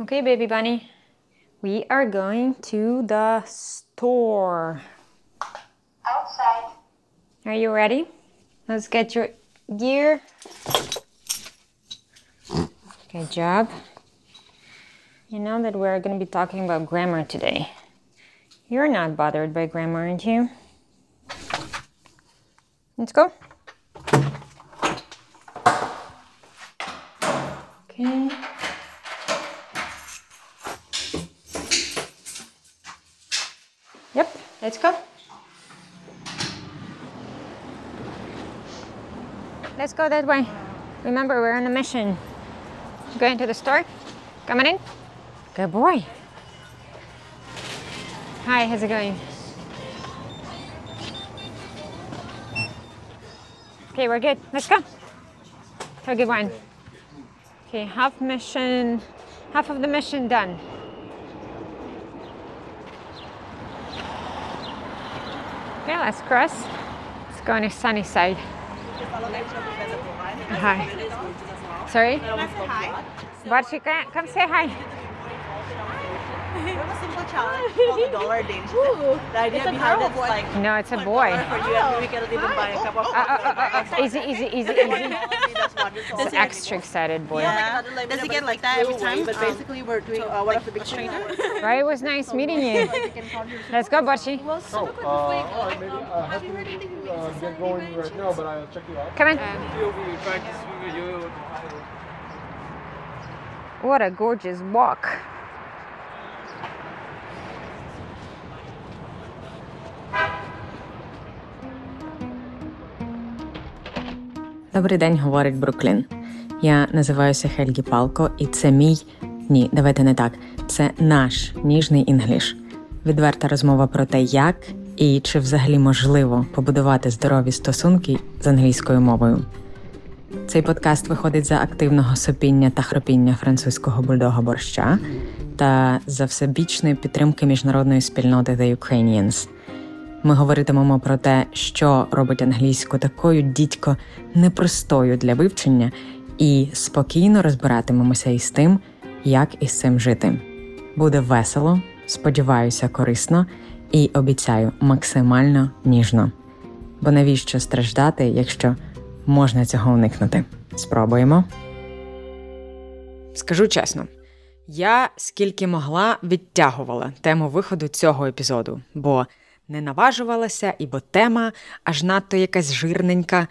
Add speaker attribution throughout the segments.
Speaker 1: Okay, baby bunny. We are going to the store.
Speaker 2: Outside.
Speaker 1: Are you ready? Let's get your gear. Good job. You know that we're going to be talking about grammar today. You're not bothered by grammar, aren't you? Let's go. Okay. Yep, let's go. Let's go that way. Remember, we're on a mission. Going to the store? Coming in? Good boy. Hi, how's it going? Okay, we're good. Let's go. Have a good one. Okay, half mission, half of the mission done. Okay, let's cross. Let's go on the sunny side. Hi. Sorry? Barshi, ca- come say hi.
Speaker 3: We have a simple challenge called the dollar danger. The idea behind it is like
Speaker 1: No, it's a boy.
Speaker 3: for you and we can even buy a cup of
Speaker 1: Uh, uh, uh, uh, uh, easy, easy, easy, easy.
Speaker 3: That's wonderful.
Speaker 1: It's extra excited boy.
Speaker 3: Yeah.
Speaker 4: Does it get like that every time?
Speaker 3: But basically, we're doing uh, one of the big stranger.
Speaker 1: Right? It was nice meeting you. Let's go, Barshi.
Speaker 5: Oh, uh, all right, maybe I have to uh, get going right now, but I'll check you out.
Speaker 1: Come in.
Speaker 6: You'll be practicing with you.
Speaker 1: What a gorgeous walk.
Speaker 7: Добрий день, говорить Бруклін. Я називаюся Хельґі Палко, і це мій ні, давайте не так. Це наш ніжний English. Відверта розмова про те, як і чи взагалі можливо побудувати здорові стосунки з англійською мовою. Цей подкаст виходить за активного сопіння та хропіння французького бульдога борща та за всебічної підтримки міжнародної спільноти The Ukrainians. Ми говоритимемо про те, що робить англійську такою дідько непростою для вивчення, і спокійно розбиратимемося із тим, як із цим жити. Буде весело, сподіваюся, корисно і обіцяю максимально ніжно. Бо навіщо страждати, якщо можна цього уникнути? Спробуємо. Скажу чесно, я скільки могла відтягувала тему виходу цього епізоду, бо не наважувалася, і бо тема аж надто якась жирненька,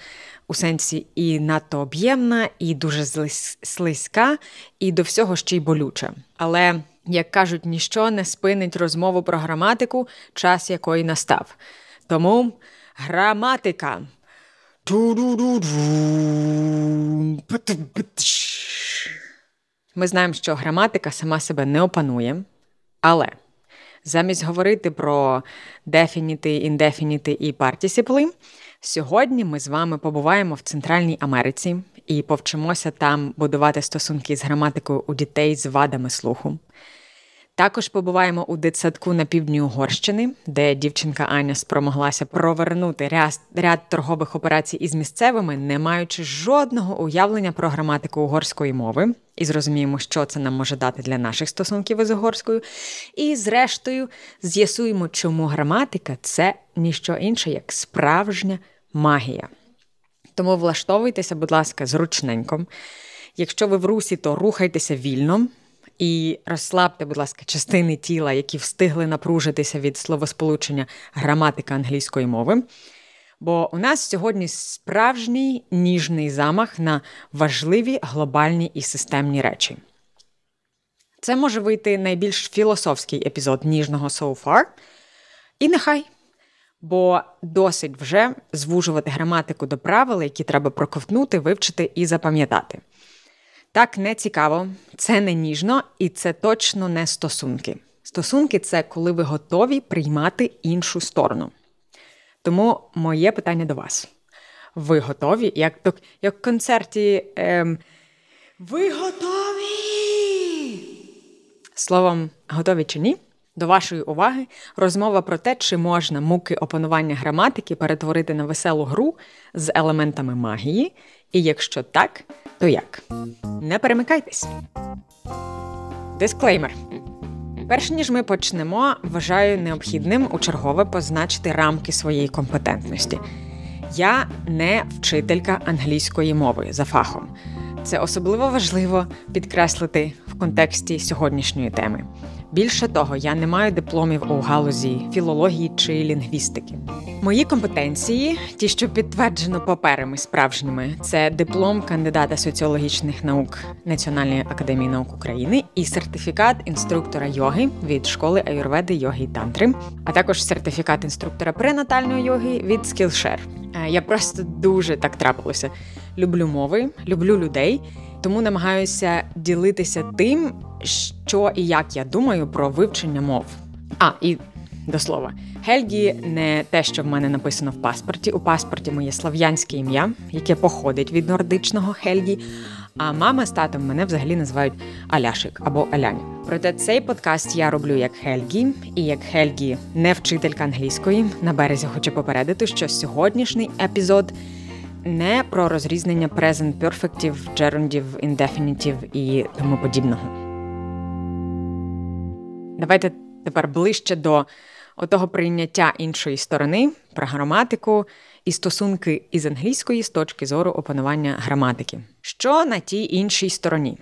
Speaker 7: у сенсі і надто об'ємна, і дуже слизька, і до всього ще й болюча. Але, як кажуть, ніщо не спинить розмову про граматику, час якої настав. Тому граматика. Ми знаємо, що граматика сама себе не опанує, але замість говорити про дефініти, індефініти і партісіпли, сьогодні ми з вами побуваємо в Центральній Америці і повчимося там будувати стосунки з граматикою у дітей з вадами слуху. Також побуваємо у дитсадку на півдні Угорщини, де дівчинка Аня спромоглася провернути ряд, ряд торгових операцій із місцевими, не маючи жодного уявлення про граматику угорської мови, і зрозуміємо, що це нам може дати для наших стосунків із угорською. І, зрештою, з'ясуємо, чому граматика це ніщо інше, як справжня магія. Тому влаштовуйтеся, будь ласка, зручненько. Якщо ви в русі, то рухайтеся вільно. І розслабте, будь ласка, частини тіла, які встигли напружитися від словосполучення граматика англійської мови. Бо у нас сьогодні справжній ніжний замах на важливі глобальні і системні речі. Це може вийти найбільш філософський епізод ніжного so far. І нехай. Бо досить вже звужувати граматику до правил, які треба проковтнути, вивчити і запам'ятати. Так не цікаво, це не ніжно і це точно не стосунки. Стосунки це коли ви готові приймати іншу сторону. Тому моє питання до вас: ви готові? Як, як в концерті. Ем, ви готові? Словом, готові чи ні? До вашої уваги розмова про те, чи можна муки опанування граматики перетворити на веселу гру з елементами магії, і якщо так, то як? Не перемикайтесь. Дисклеймер. Перш ніж ми почнемо, вважаю необхідним у чергове позначити рамки своєї компетентності. Я не вчителька англійської мови за фахом. Це особливо важливо підкреслити в контексті сьогоднішньої теми. Більше того, я не маю дипломів у галузі філології чи лінгвістики. Мої компетенції, ті, що підтверджено паперами справжніми, це диплом кандидата соціологічних наук Національної академії наук України і сертифікат інструктора йоги від школи аюрведи йоги і тантри, а також сертифікат інструктора пренатальної йоги від Skillshare. Е, Я просто дуже так трапилося. Люблю мови, люблю людей, тому намагаюся ділитися тим, що і як я думаю про вивчення мов. А, і до слова, Хельгі не те, що в мене написано в паспорті. У паспорті моє слав'янське ім'я, яке походить від нордичного Хельгі. А мама з татом мене взагалі називають Аляшик або Аляня. Проте цей подкаст я роблю як Хельгі, і як Хельгі, не вчителька англійської. На березі хочу попередити, що сьогоднішній епізод не про розрізнення present perfectів, gerundів, indefinitів і тому подібного. Давайте тепер ближче до отого прийняття іншої сторони про граматику і стосунки із англійської з точки зору опанування граматики. Що на тій іншій стороні?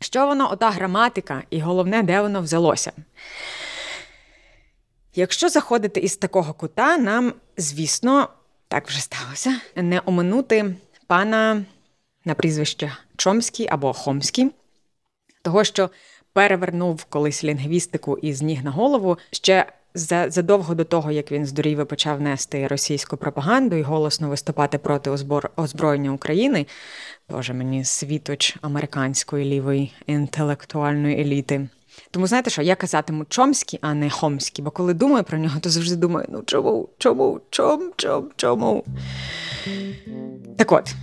Speaker 7: Що воно ота граматика, і головне, де воно взялося? Якщо заходити із такого кута, нам, звісно, так вже сталося, не оминути пана на прізвище Чомський або Хомський, того, що перевернув колись лінгвістику із ніг на голову ще за- задовго до того, як він здурів і почав нести російську пропаганду і голосно виступати проти озброєння України. Тоже мені світоч американської лівої інтелектуальної еліти. Тому знаєте що, я казатиму Чомський, а не Хомський, бо коли думаю про нього, то завжди думаю: ну чому, чому, чом, чом, чому? Так от,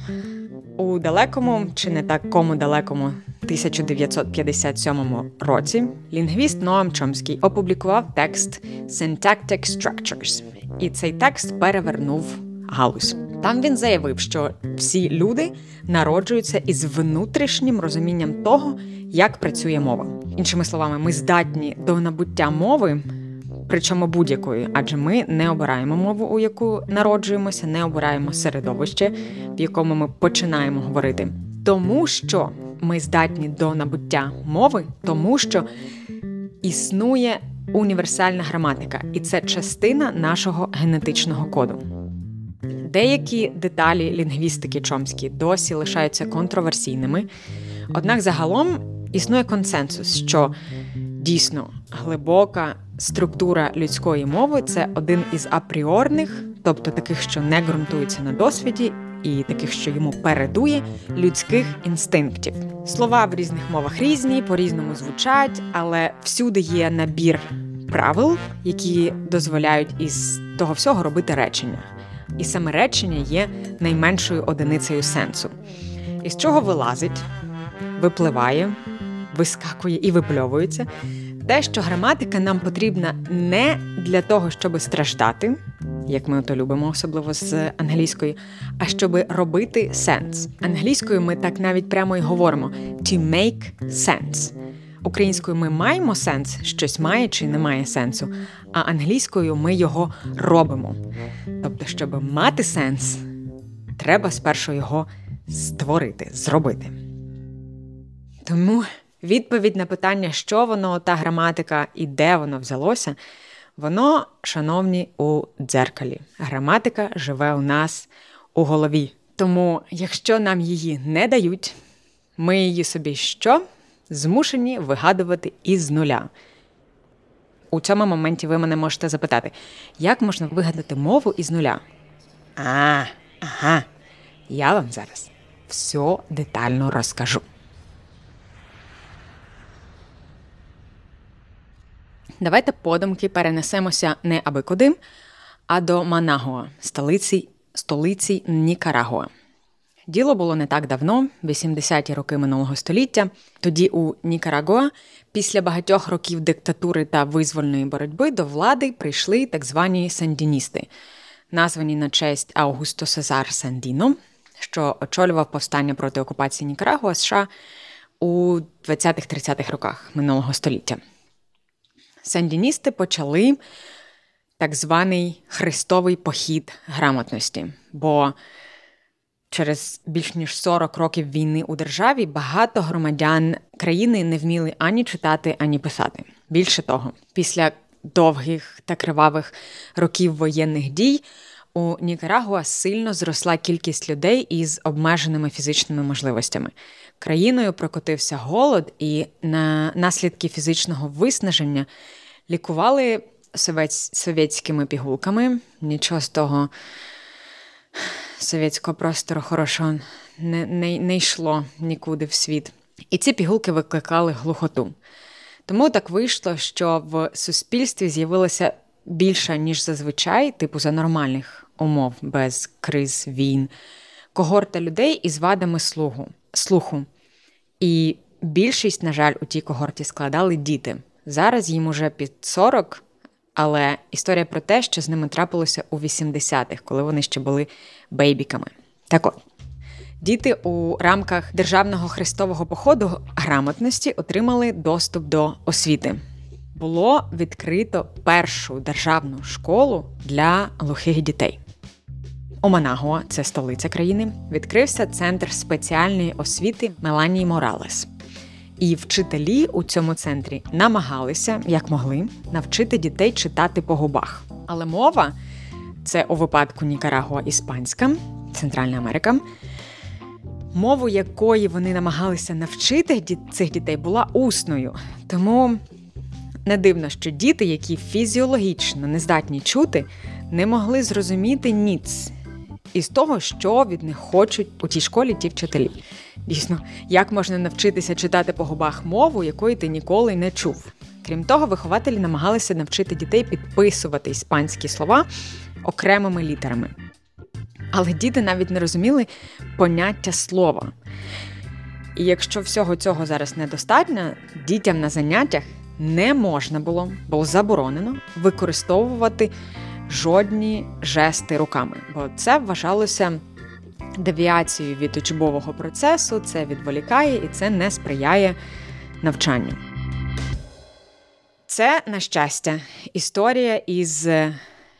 Speaker 7: у далекому чи не такому далекому 1957 році лінгвіст Ноам Чомський опублікував текст Syntactic Structures, і цей текст перевернув галузь. Там він заявив, що всі люди народжуються із внутрішнім розумінням того, як працює мова. Іншими словами, ми здатні до набуття мови, причому будь-якої, адже ми не обираємо мову, у яку народжуємося, не обираємо середовище, в якому ми починаємо говорити. Тому що ми здатні до набуття мови, тому що існує універсальна граматика, і це частина нашого генетичного коду. Деякі деталі лінгвістики Чомські досі лишаються контроверсійними, однак загалом існує консенсус, що дійсно глибока структура людської мови це один із апріорних, тобто таких, що не ґрунтуються на досвіді, і таких, що йому передує людських інстинктів. Слова в різних мовах різні, по-різному звучать, але всюди є набір правил, які дозволяють із того всього робити речення. І саме речення є найменшою одиницею сенсу. Із чого вилазить, випливає, вискакує і випльовується те, що граматика нам потрібна не для того, щоб страждати, як ми то любимо, особливо з англійської, а щоб робити сенс. Англійською ми так навіть прямо і говоримо to make sense. Українською ми маємо сенс, щось має чи не має сенсу, а англійською ми його робимо. Тобто, щоб мати сенс, треба спершу його створити, зробити. Тому відповідь на питання, що воно та граматика і де воно взялося, воно, шановні, у дзеркалі. Граматика живе у нас у голові. Тому, якщо нам її не дають, ми її собі що? Змушені вигадувати із нуля. У цьому моменті ви мене можете запитати, як можна вигадати мову із нуля? А, ага, я вам зараз все детально розкажу. Давайте подумки перенесемося не аби куди, а до Манагуа, столиці, столиці Нікарагуа. Діло було не так давно, 80-ті роки минулого століття. Тоді у Нікарагуа, після багатьох років диктатури та визвольної боротьби до влади прийшли так звані сандіністи, названі на честь Аугусто Сезар Сандіно, що очолював повстання проти окупації Нікарагуа США у 20-30-х роках минулого століття. Сандіністи почали так званий хрестовий похід грамотності, бо через більш ніж 40 років війни у державі багато громадян країни не вміли ані читати, ані писати. Більше того, після довгих та кривавих років воєнних дій у Нікарагуа сильно зросла кількість людей із обмеженими фізичними можливостями. Країною прокотився голод, і на наслідки фізичного виснаження лікували совєтськими пігулками. Нічого з того совєтського простору хорошого не, не, не йшло нікуди в світ. І ці пігулки викликали глухоту. Тому так вийшло, що в суспільстві з'явилося більше, ніж зазвичай, типу за нормальних умов, без криз, війн, когорта людей із вадами слуху. слуху. І більшість, на жаль, у тій когорті складали діти. Зараз їм уже під 40, але історія про те, що з ними трапилося у 80-х, коли вони ще були бейбіками. Так от. Діти у рамках державного хрестового походу грамотності отримали доступ до освіти. Було відкрито першу державну школу для глухих дітей. У Манагуа, це столиця країни, відкрився центр спеціальної освіти Меланії Моралес. І вчителі у цьому центрі намагалися, як могли, навчити дітей читати по губах. Але мова це у випадку Нікарагуа іспанська, Центральна Америка. Мову якої вони намагалися навчити цих дітей, була усною. Тому не дивно, що діти, які фізіологічно не здатні чути, не могли зрозуміти ніц із того, що від них хочуть у тій школі ті вчителі. Дійсно, як можна навчитися читати по губах мову, якої ти ніколи не чув. Крім того, вихователі намагалися навчити дітей підписувати іспанські слова окремими літерами. Але діти навіть не розуміли поняття слова. І якщо всього цього зараз недостатньо, дітям на заняттях не можна було, було заборонено використовувати жодні жести руками, бо це вважалося девіацією від учбового процесу, це відволікає і це не сприяє навчанню. Це, на щастя, історія із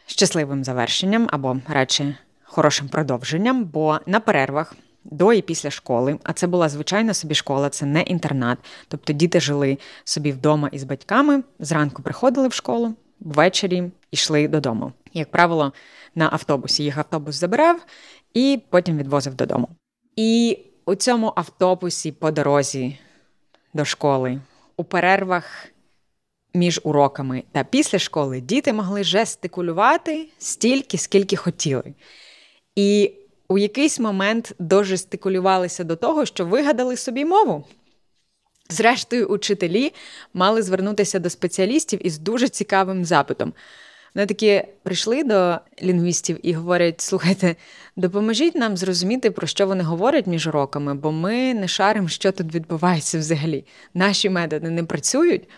Speaker 7: щасливим завершенням або радше хорошим продовженням, бо на перервах. До і після школи, а це була звичайна собі школа, це не інтернат. Тобто діти жили собі вдома із батьками, зранку приходили в школу, ввечері йшли додому. Як правило, на автобусі їх автобус забирав і потім відвозив додому. І у цьому автобусі по дорозі до школи, у перервах між уроками та після школи діти могли жестикулювати стільки, скільки хотіли. І у якийсь момент дожестикулювалися до того, що вигадали собі мову. Зрештою, учителі мали звернутися до спеціалістів із дуже цікавим запитом. Вони такі прийшли до лінгвістів і говорять: слухайте, допоможіть нам зрозуміти, про що вони говорять між уроками, бо ми не шаримо, що тут відбувається взагалі. Наші методи не працюють,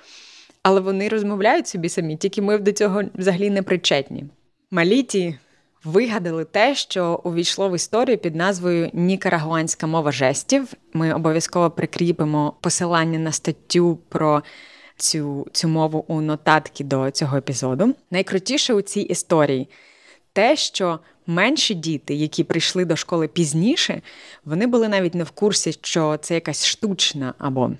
Speaker 7: але вони розмовляють собі самі, тільки ми до цього взагалі не причетні. Маліті вигадали те, що увійшло в історію під назвою Нікарагуанська мова жестів. Ми обов'язково прикріпимо посилання на статтю про цю, цю мову у нотатки до цього епізоду. Найкрутіше у цій історії те, що менші діти, які прийшли до школи пізніше, вони були навіть не в курсі, що це якась штучна або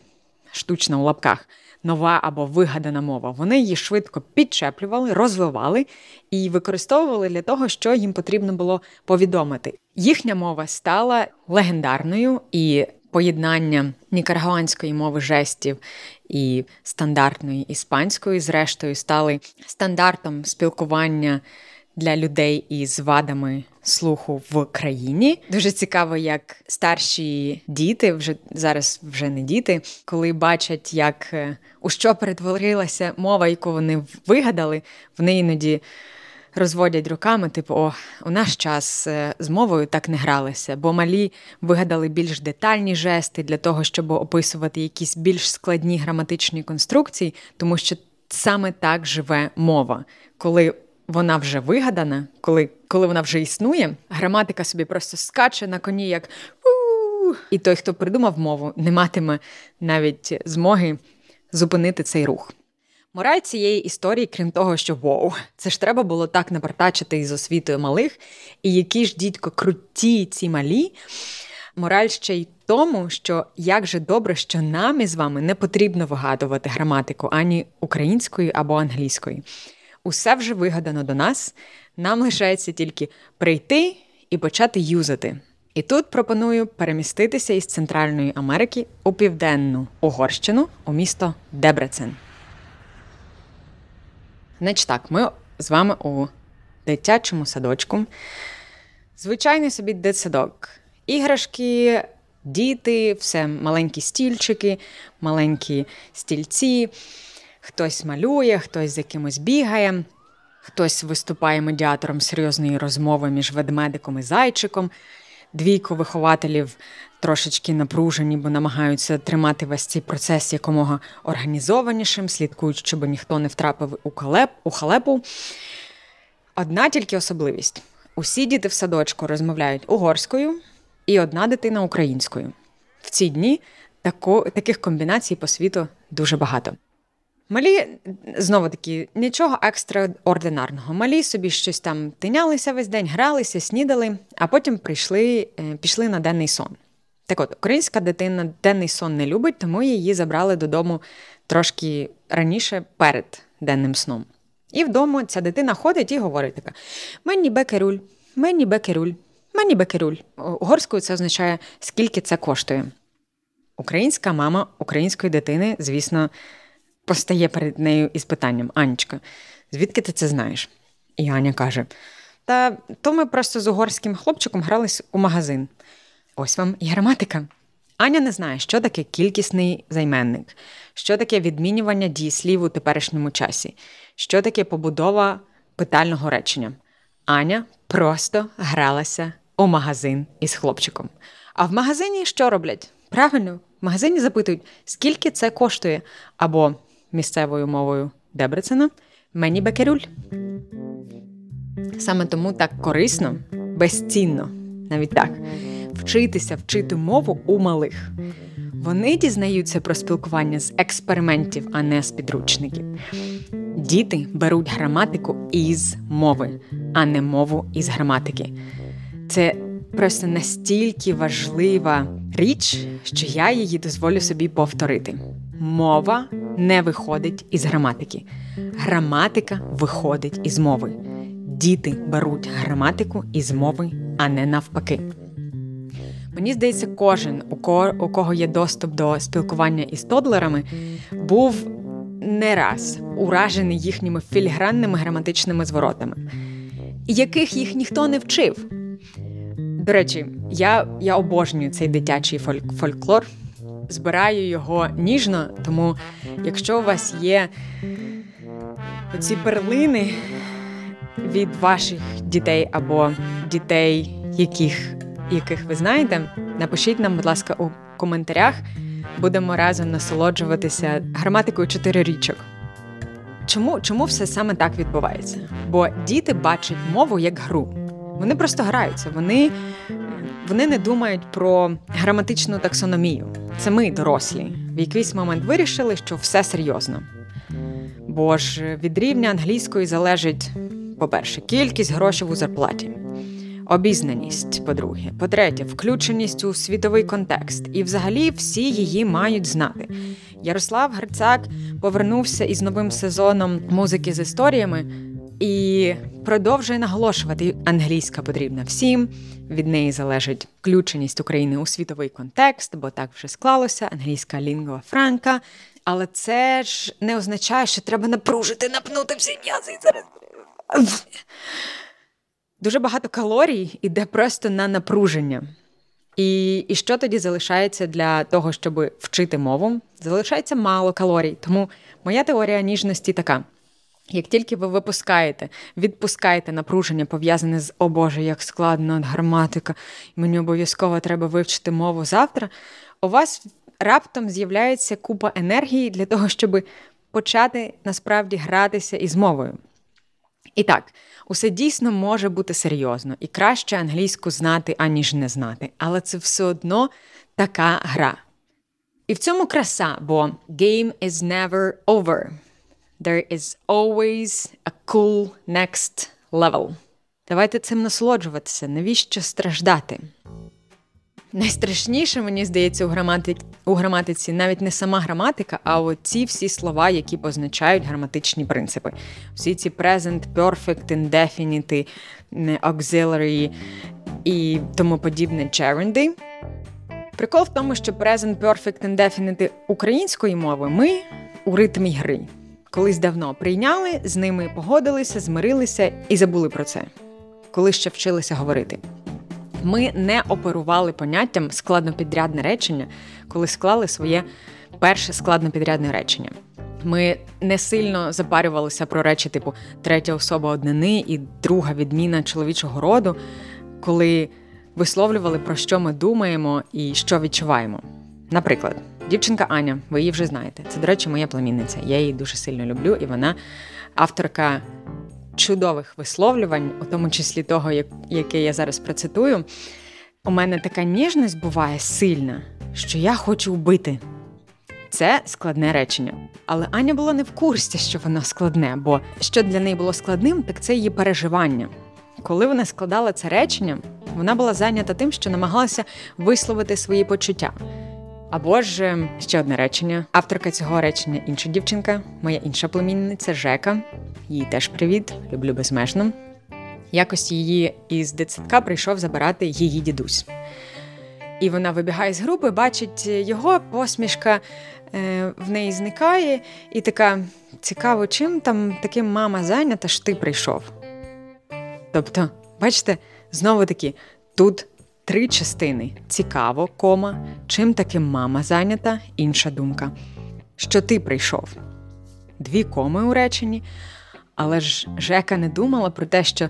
Speaker 7: штучна у лапках. Нова або вигадана мова. Вони її швидко підчеплювали, розвивали і використовували для того, що їм потрібно було повідомити. Їхня мова стала легендарною і поєднання нікарагуанської мови жестів і стандартної іспанської, зрештою, стали стандартом спілкування для людей із вадами слуху в країні. Дуже цікаво, як старші діти, вже зараз вже не діти, коли бачать, як е, у що перетворилася мова, яку вони вигадали, вони іноді розводять руками, типу, о, у наш час е, з мовою так не гралися, бо малі вигадали більш детальні жести для того, щоб описувати якісь більш складні граматичні конструкції, тому що саме так живе мова. Коли вона вже вигадана, коли коли вона вже існує, граматика собі просто скаче на коні, як у і той, хто придумав мову, не матиме навіть змоги зупинити цей рух. Мораль цієї історії, крім того, що воу, це ж треба було так напартачити із освітою малих, і які ж дідько круті ці малі. Мораль ще й тому, що як же добре, що нам із вами не потрібно вигадувати граматику ані української або англійської. Усе вже вигадано до нас. Нам лишається тільки прийти і почати юзати. І тут пропоную переміститися із Центральної Америки у південну Угорщину у місто Дебрецен. Значить так, ми з вами у дитячому садочку. Звичайний собі дитсадок. Іграшки, діти, все маленькі стільчики, маленькі стільці. Хтось малює, хтось з якимось бігає, хтось виступає медіатором серйозної розмови між ведмедиком і зайчиком. Двійко вихователів трошечки напружені, бо намагаються тримати весь цей процес якомога організованішим, слідкують, щоб ніхто не втрапив у, халеп, у халепу. Одна тільки особливість: усі діти в садочку розмовляють угорською, і одна дитина українською. В ці дні тако, таких комбінацій по світу дуже багато. Малі, знову таки, нічого екстраординарного. Малі собі щось там тинялися весь день, гралися, снідали, а потім прийшли, е, пішли на денний сон. Так от, українська дитина денний сон не любить, тому її забрали додому трошки раніше перед денним сном. І вдома ця дитина ходить і говорить така: мені бекеруль, мені бекеруль, мені бекеруль. Угорською це означає, скільки це коштує. Українська мама української дитини, звісно, постає перед нею із питанням: Анечка, звідки ти це знаєш? І Аня каже: Та то ми просто з угорським хлопчиком грались у магазин. Ось вам і граматика. Аня не знає, що таке кількісний займенник, що таке відмінювання дієслів у теперішньому часі, що таке побудова питального речення. Аня просто гралася у магазин із хлопчиком. А в магазині що роблять? Правильно, в магазині запитують, скільки це коштує, або місцевою мовою Дебрецена мені бекеруль. Саме тому так корисно, безцінно, навіть так, вчитися вчити мову у малих. Вони дізнаються про спілкування з експериментів, а не з підручників. Діти беруть граматику із мови, а не мову із граматики. Це просто настільки важлива річ, що я її дозволю собі повторити. Мова не виходить із граматики. Граматика виходить із мови. Діти беруть граматику із мови, а не навпаки. Мені здається, кожен, у кого, є доступ до спілкування із тодлерами, був не раз уражений їхніми філігранними граматичними зворотами, яких їх ніхто не вчив. До речі, я я обожнюю цей дитячий фольк- фольклор, збираю його ніжно, тому якщо у вас є оці перлини від ваших дітей або дітей, яких, яких ви знаєте, напишіть нам, будь ласка, у коментарях. Будемо разом насолоджуватися граматикою чотирирічок. Чому, чому все саме так відбувається? Бо діти бачать мову як гру. Вони просто граються, вони, вони не думають про граматичну таксономію. Це ми, дорослі, в якийсь момент вирішили, що все серйозно. Бо ж від рівня англійської залежить, по-перше, кількість грошей у зарплаті, обізнаність, по-друге, по-третє, включеність у світовий контекст. І взагалі всі її мають знати. Ярослав Грицак повернувся із новим сезоном музики з історіями і продовжує наголошувати, англійська потрібна всім. Від неї залежить включеність України у світовий контекст, бо так вже склалося, англійська лінгва франка. Але це ж не означає, що треба напружити, напнути всі м'язи. зараз. Дуже багато калорій іде просто на напруження. І, і що тоді залишається для того, щоб вчити мову? Залишається мало калорій. Тому моя теорія ніжності така. Як тільки ви випускаєте, відпускаєте напруження, пов'язане з о Боже, як складно граматика, мені обов'язково треба вивчити мову завтра, у вас раптом з'являється купа енергії для того, щоб почати насправді гратися із мовою. І так, усе дійсно може бути серйозно і краще англійську знати, аніж не знати. Але це все одно така гра. І в цьому краса, бо game is never over. There is always a cool next level. Давайте цим насолоджуватися. Навіщо страждати? Найстрашніше, мені здається, у граматиці, у граматиці навіть не сама граматика, а оці всі слова, які позначають граматичні принципи. Всі ці present, perfect, indefinite, auxiliary і тому подібне gerundy. Прикол в тому, що present, perfect, indefinite української мови ми у ритмі гри. Колись давно прийняли, з ними погодилися, змирилися і забули про це, коли ще вчилися говорити. Ми не оперували поняттям складнопідрядне речення, коли склали своє перше складнопідрядне речення. Ми не сильно запарювалися про речі, типу третя особа однини і друга відміна чоловічого роду, коли висловлювали, про що ми думаємо і що відчуваємо. Наприклад, дівчинка Аня, ви її вже знаєте. Це, до речі, моя племінниця. Я її дуже сильно люблю, і вона авторка чудових висловлювань, у тому числі того, яке я зараз процитую. У мене така ніжність буває сильна, що я хочу вбити. Це складне речення. Але Аня була не в курсі, що воно складне, бо що для неї було складним, так це її переживання. Коли вона складала це речення, вона була зайнята тим, що намагалася висловити свої почуття. Або ж ем, ще одне речення. Авторка цього речення інша дівчинка, моя інша племінниця Жека. Їй теж привіт, люблю безмежно. Якось її із дитсадка прийшов забирати її дідусь. І вона вибігає з групи, бачить його, посмішка е, в неї зникає, і така цікаво, чим там таким мама зайнята, ж ти прийшов. Тобто, бачите, знову таки, тут три частини: цікаво, кома, чим таким мама зайнята, інша думка. Що ти прийшов? Дві коми у реченні, але ж Жека не думала про те, що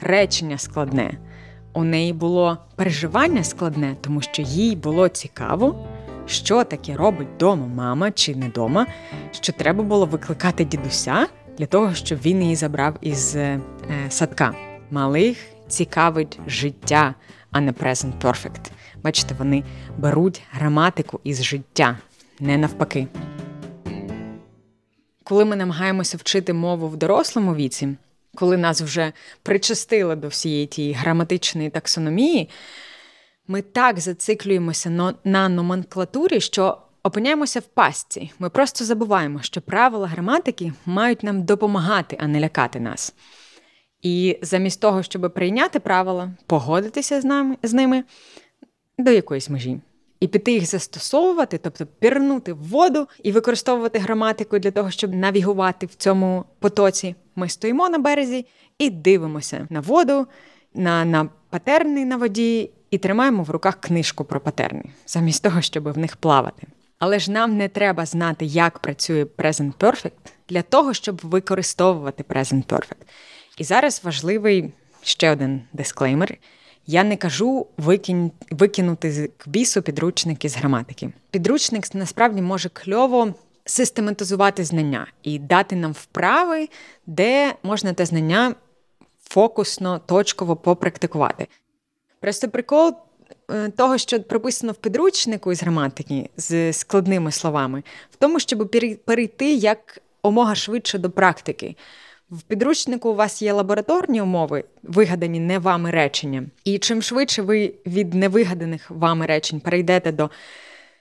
Speaker 7: речення складне. У неї було переживання складне, тому що їй було цікаво, що таке робить дома мама чи не дома, що треба було викликати дідуся для того, щоб він її забрав із е, садка. Малих цікавить життя, а не present perfect. Бачите, вони беруть граматику із життя, не навпаки. Коли ми намагаємося вчити мову в дорослому віці, коли нас вже причастили до всієї тієї граматичної таксономії, ми так зациклюємося на номенклатурі, що опиняємося в пастці. Ми просто забуваємо, що правила граматики мають нам допомагати, а не лякати нас. І замість того, щоб прийняти правила, погодитися з нами з ними до якоїсь межі. І піти їх застосовувати, тобто пірнути в воду і використовувати граматику для того, щоб навігувати в цьому потоці. Ми стоїмо на березі і дивимося на воду, на на патерни на воді, і тримаємо в руках книжку про патерни, замість того, щоб в них плавати. Але ж нам не треба знати, як працює Present Perfect для того, щоб використовувати Present Perfect. І зараз важливий ще один дисклеймер. Я не кажу викинь, викинути к бісу підручники з граматики. Підручник насправді може кльово систематизувати знання і дати нам вправи, де можна те знання фокусно, точково попрактикувати. Просто прикол е, того, що прописано в підручнику із граматики з складними словами, в тому, щоб перейти як омога швидше до практики. В підручнику у вас є лабораторні умови, вигадані не вами речення. І чим швидше ви від невигаданих вами речень перейдете до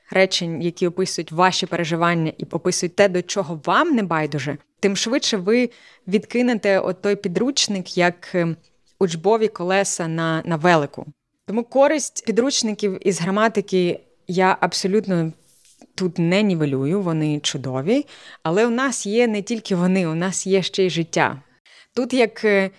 Speaker 7: речень, які описують ваші переживання і описують те, до чого вам не байдуже, тим швидше ви відкинете от той підручник як ем, учбові колеса на, на велику. Тому користь підручників із граматики я абсолютно тут не нівелюю, вони чудові, але у нас є не тільки вони, у нас є ще й життя. Тут як е,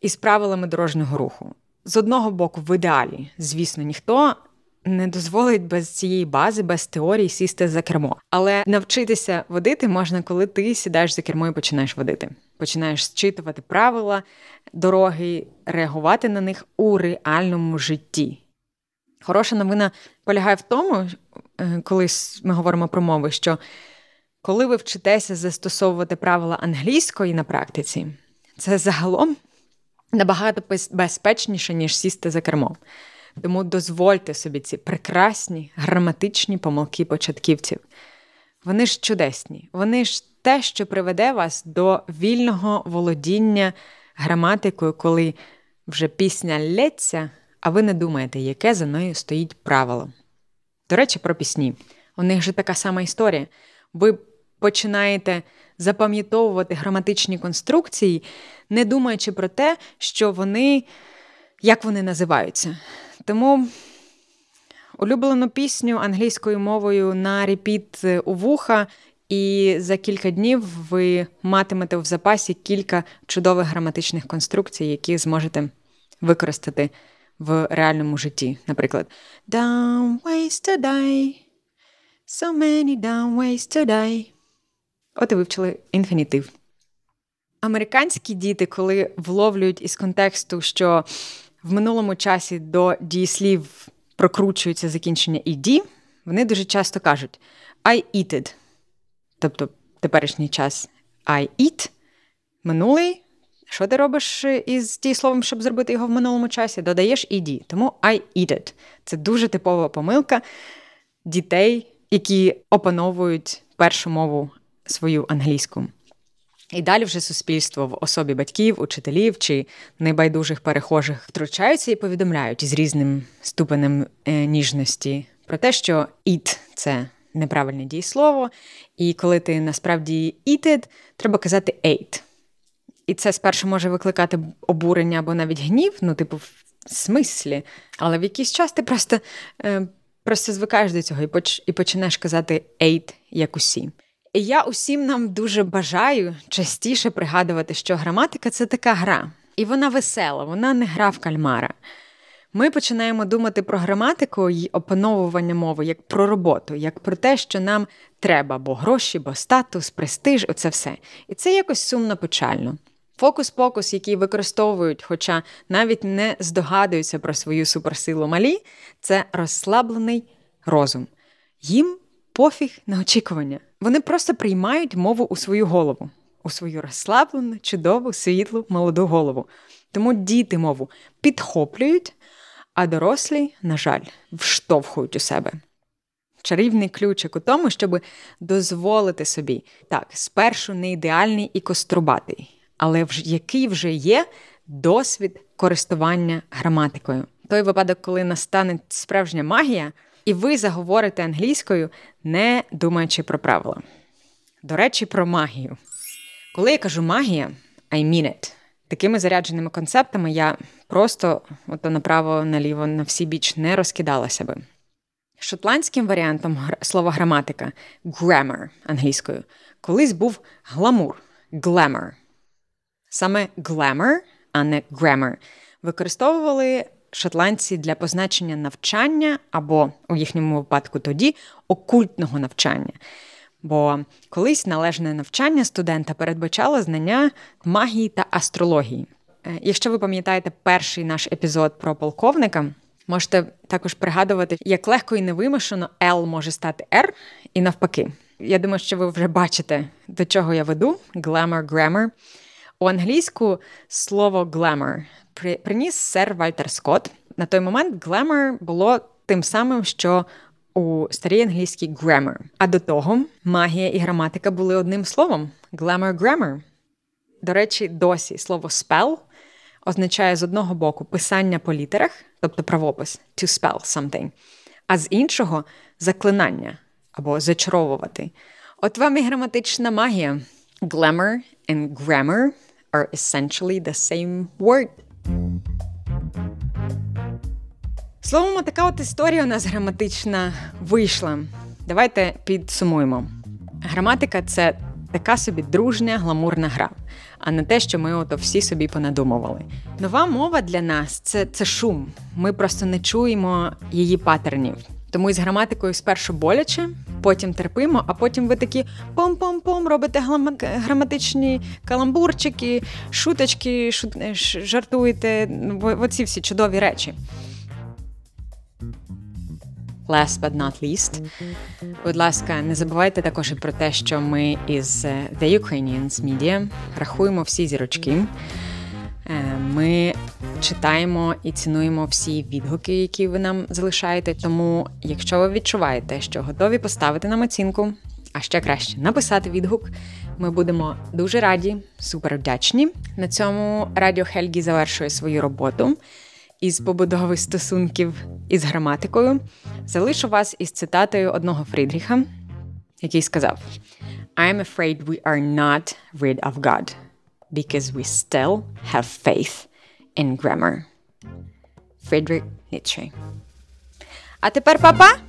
Speaker 7: із правилами дорожнього руху. З одного боку, в ідеалі, звісно, ніхто не дозволить без цієї бази, без теорії сісти за кермо. Але навчитися водити можна, коли ти сідаєш за кермо і починаєш водити. Починаєш зчитувати правила дороги, реагувати на них у реальному житті. Хороша новина полягає в тому, е, коли ми говоримо про мови, що коли ви вчитеся застосовувати правила англійської на практиці, це загалом набагато безпечніше, ніж сісти за кермо. Тому дозвольте собі ці прекрасні граматичні помилки початківців. Вони ж чудесні, вони ж те, що приведе вас до вільного володіння граматикою, коли вже пісня лється, а ви не думаєте, яке за нею стоїть правило. До речі, про пісні. У них же така сама історія. Ви починаєте запам'ятовувати граматичні конструкції, не думаючи про те, що вони, як вони називаються. Тому улюблену пісню англійською мовою на репіт у вуха, і за кілька днів ви матимете в запасі кілька чудових граматичних конструкцій, які зможете використати в реальному житті. Наприклад, Down ways to die, so many down ways to die. От і вивчили інфінітив. Американські діти, коли вловлюють із контексту, що в минулому часі до дієслів прокручується закінчення «ed», вони дуже часто кажуть I eated. Тобто теперішній час I eat, минулий. Що ти робиш із дієсловом, щоб зробити його в минулому часі? Додаєш «ed». Тому I eat it. Це дуже типова помилка дітей, які опановують першу мову свою англійську. І далі вже суспільство в особі батьків, учителів чи небайдужих перехожих втручаються і повідомляють із різним ступенем е, ніжності про те, що «eat» – це неправильне дієслово, і коли ти насправді «eated», треба казати «ate». І це спершу може викликати обурення або навіть гнів, ну, типу, в смислі. Але в якийсь час ти просто е, просто звикаєш до цього і, поч, і починаєш казати «ate», як усі. І я усім нам дуже бажаю частіше пригадувати, що граматика це така гра, і вона весела, вона не гра в кальмара. Ми починаємо думати про граматику і опановування мови як про роботу, як про те, що нам треба, бо гроші, бо статус, престиж оце все. І це якось сумно печально. Фокус-покус, який використовують, хоча навіть не здогадуються про свою суперсилу малі, це розслаблений розум. Їм пофіг на очікування. Вони просто приймають мову у свою голову, у свою розслаблену, чудову, світлу, молоду голову. Тому діти мову підхоплюють, а дорослі, на жаль, вштовхують у себе. Чарівний ключик у тому, щоб дозволити собі так, спершу не ідеальний і кострубатий, але який вже є досвід користування граматикою. Той випадок, коли настане справжня магія, і ви заговорите англійською, не думаючи про правила. До речі, про магію. Коли я кажу магія, I mean it. Такими зарядженими концептами я просто ото направо-наліво на всі біч не розкидалася би. Шотландським варіантом слова граматика grammar англійською, колись був гламур glamour. Саме glamour, а не grammar, використовували шотландці для позначення навчання або, у їхньому випадку, тоді окультного навчання. Бо колись належне навчання студента передбачало знання магії та астрології. Е, якщо ви пам'ятаєте перший наш епізод про полковника, можете також пригадувати, як легко і невимушено L може стати R, і навпаки. Я думаю, що ви вже бачите, до чого я веду: glamour, grammar. У англійську слово glamour приніс сер Вальтер Скотт. На той момент glamour було тим самим, що у старій англійській grammar. А до того магія і граматика були одним словом glamour grammar. До речі, досі слово spell означає з одного боку писання по літерах, тобто правопис to spell something, а з іншого заклинання або зачаровувати. От вам і граматична магія. Glamour and grammar are essentially the same word. Словом, така от історія у нас граматична вийшла. Давайте підсумуємо. Граматика це така собі дружня, гламурна гра, а не те, що ми ото всі собі понадумували. Нова мова для нас це, це шум. Ми просто не чуємо її патернів. Тому із граматикою спершу боляче, потім терпимо, а потім ви такі пом-пом-пом робите граматичні каламбурчики, шуточки, шут... жартуєте. Оці всі чудові речі. Last but not least, будь ласка, не забувайте також і про те, що ми із The Ukrainians Media рахуємо всі зірочки. Е, ми читаємо і цінуємо всі відгуки, які ви нам залишаєте. Тому, якщо ви відчуваєте, що готові поставити нам оцінку, а ще краще написати відгук, ми будемо дуже раді, супер вдячні. На цьому Радіо Хельгі завершує свою роботу із побудови стосунків із граматикою. Залишу вас із цитатою одного Фрідріха, який сказав: I am afraid we are not rid of God, because we still have faith in grammar. Friedrich Nietzsche. Até para papá!